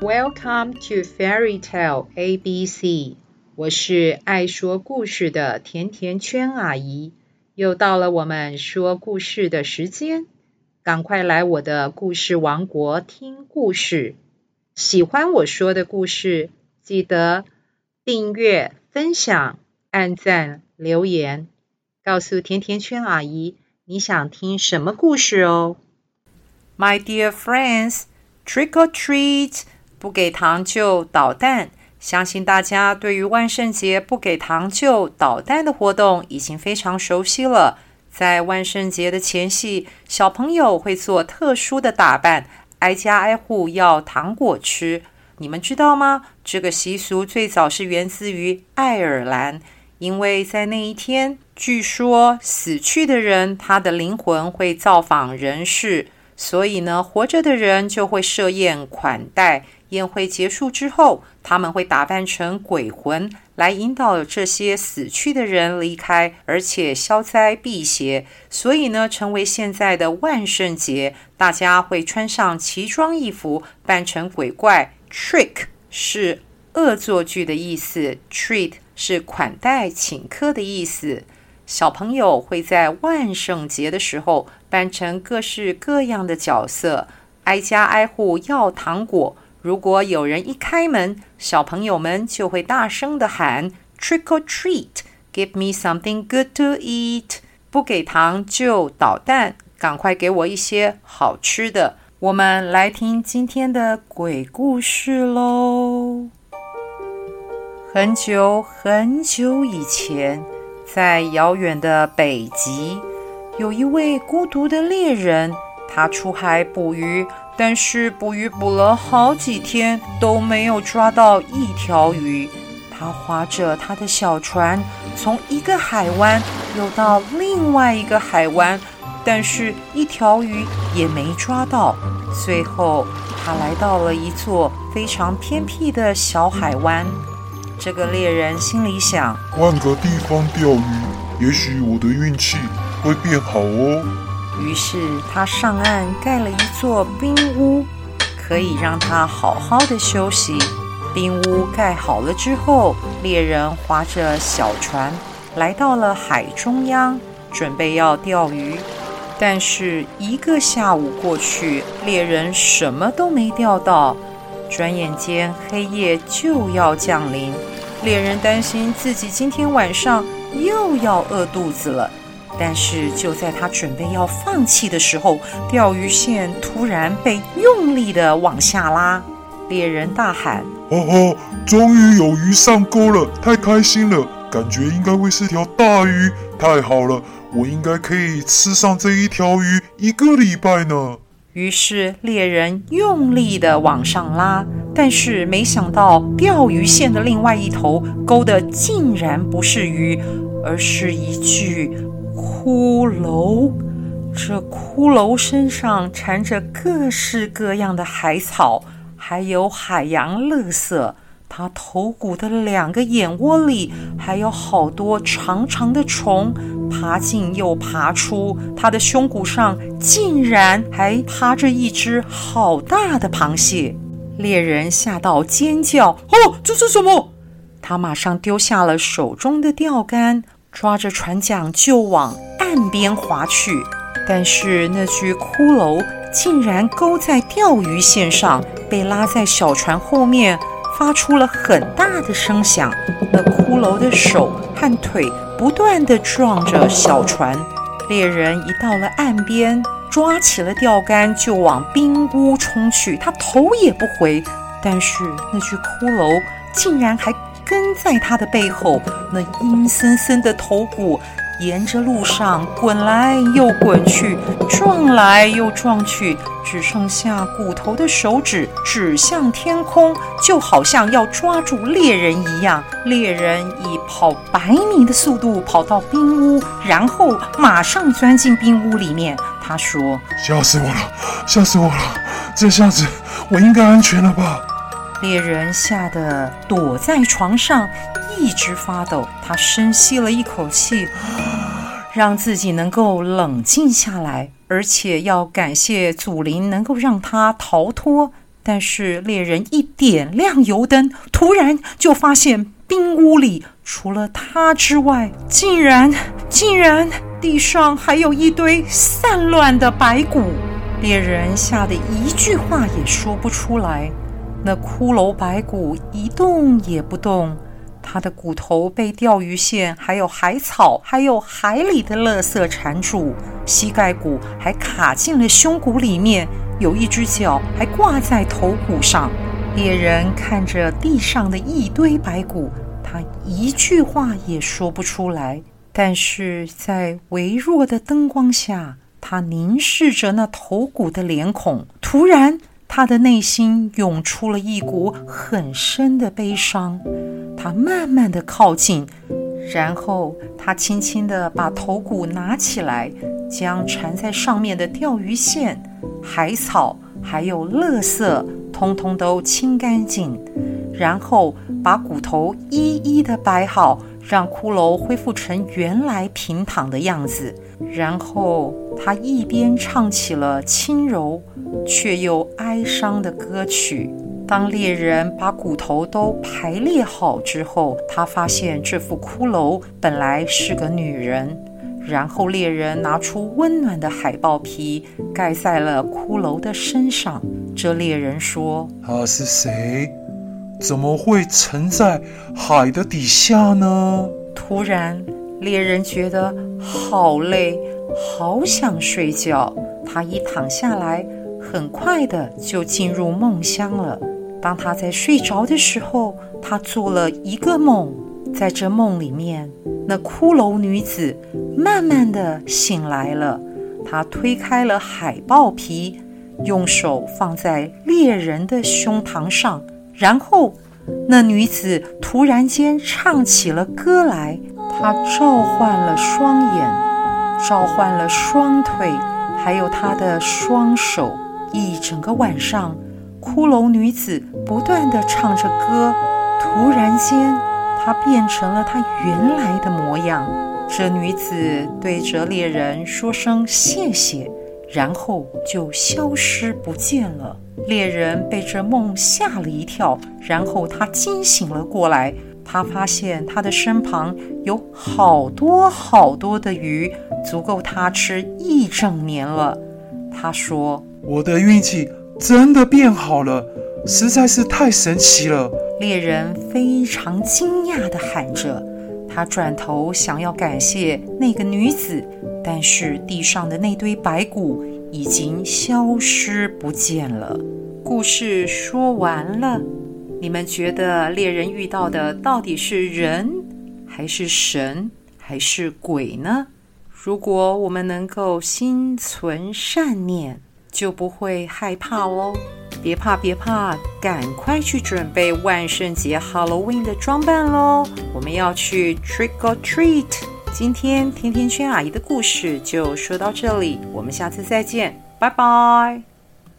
Welcome to Fairy Tale ABC，我是爱说故事的甜甜圈阿姨，又到了我们说故事的时间，赶快来我的故事王国听故事。喜欢我说的故事，记得订阅、分享、按赞、留言，告诉甜甜圈阿姨你想听什么故事哦。My dear friends, trick or treat. 不给糖就捣蛋，相信大家对于万圣节不给糖就捣蛋的活动已经非常熟悉了。在万圣节的前夕，小朋友会做特殊的打扮，挨家挨户要糖果吃。你们知道吗？这个习俗最早是源自于爱尔兰，因为在那一天，据说死去的人他的灵魂会造访人世，所以呢，活着的人就会设宴款待。宴会结束之后，他们会打扮成鬼魂来引导这些死去的人离开，而且消灾避邪。所以呢，成为现在的万圣节，大家会穿上奇装异服，扮成鬼怪。Trick 是恶作剧的意思，treat 是款待请客的意思。小朋友会在万圣节的时候扮成各式各样的角色，挨家挨户要糖果。如果有人一开门，小朋友们就会大声地喊 “Trick or treat, give me something good to eat”。不给糖就捣蛋，赶快给我一些好吃的。我们来听今天的鬼故事喽。很久很久以前，在遥远的北极，有一位孤独的猎人，他出海捕鱼。但是捕鱼捕了好几天都没有抓到一条鱼，他划着他的小船，从一个海湾游到另外一个海湾，但是一条鱼也没抓到。最后，他来到了一座非常偏僻的小海湾。这个猎人心里想：换个地方钓鱼，也许我的运气会变好哦。于是他上岸盖了一座冰屋，可以让他好好的休息。冰屋盖好了之后，猎人划着小船来到了海中央，准备要钓鱼。但是一个下午过去，猎人什么都没钓到。转眼间黑夜就要降临，猎人担心自己今天晚上又要饿肚子了。但是就在他准备要放弃的时候，钓鱼线突然被用力的往下拉。猎人大喊：“哦吼！终于有鱼上钩了，太开心了！感觉应该会是条大鱼，太好了，我应该可以吃上这一条鱼一个礼拜呢。”于是猎人用力的往上拉，但是没想到钓鱼线的另外一头勾的竟然不是鱼，而是一具。骷髅，这骷髅身上缠着各式各样的海草，还有海洋垃圾。它头骨的两个眼窝里还有好多长长的虫，爬进又爬出。它的胸骨上竟然还趴着一只好大的螃蟹。猎人吓到尖叫：“哦，这是什么？”他马上丢下了手中的钓竿。抓着船桨就往岸边划去，但是那具骷髅竟然勾在钓鱼线上，被拉在小船后面，发出了很大的声响。那骷髅的手和腿不断地撞着小船。猎人一到了岸边，抓起了钓竿就往冰屋冲去，他头也不回。但是那具骷髅竟然还跟在他的背后，那阴森森的头骨沿着路上滚来又滚去，撞来又撞去，只剩下骨头的手指指向天空，就好像要抓住猎人一样。猎人以跑百米的速度跑到冰屋，然后马上钻进冰屋里面。他说：“吓死我了，吓死我了！这下子我应该安全了吧？”猎人吓得躲在床上，一直发抖。他深吸了一口气，让自己能够冷静下来，而且要感谢祖灵能够让他逃脱。但是猎人一点亮油灯，突然就发现冰屋里除了他之外，竟然竟然地上还有一堆散乱的白骨。猎人吓得一句话也说不出来。那骷髅白骨一动也不动，他的骨头被钓鱼线、还有海草、还有海里的垃圾缠住，膝盖骨还卡进了胸骨里面，有一只脚还挂在头骨上。猎人看着地上的一堆白骨，他一句话也说不出来。但是在微弱的灯光下，他凝视着那头骨的脸孔，突然。他的内心涌出了一股很深的悲伤，他慢慢的靠近，然后他轻轻地把头骨拿起来，将缠在上面的钓鱼线、海草还有垃圾通通都清干净，然后把骨头一一的摆好，让骷髅恢复成原来平躺的样子。然后他一边唱起了轻柔却又哀伤的歌曲。当猎人把骨头都排列好之后，他发现这副骷髅本来是个女人。然后猎人拿出温暖的海豹皮盖在了骷髅的身上。这猎人说：“他是谁？怎么会沉在海的底下呢？”突然。猎人觉得好累，好想睡觉。他一躺下来，很快的就进入梦乡了。当他在睡着的时候，他做了一个梦。在这梦里面，那骷髅女子慢慢的醒来了。她推开了海豹皮，用手放在猎人的胸膛上，然后那女子突然间唱起了歌来。她召唤了双眼，召唤了双腿，还有她的双手。一整个晚上，骷髅女子不断地唱着歌。突然间，她变成了她原来的模样。这女子对着猎人说声谢谢，然后就消失不见了。猎人被这梦吓了一跳，然后他惊醒了过来。他发现他的身旁有好多好多的鱼，足够他吃一整年了。他说：“我的运气真的变好了，实在是太神奇了。”猎人非常惊讶地喊着。他转头想要感谢那个女子，但是地上的那堆白骨已经消失不见了。故事说完了。你们觉得猎人遇到的到底是人，还是神，还是鬼呢？如果我们能够心存善念，就不会害怕喽。别怕，别怕，赶快去准备万圣节 Halloween 的装扮喽！我们要去 Trick or Treat。今天甜甜圈阿姨的故事就说到这里，我们下次再见，拜拜。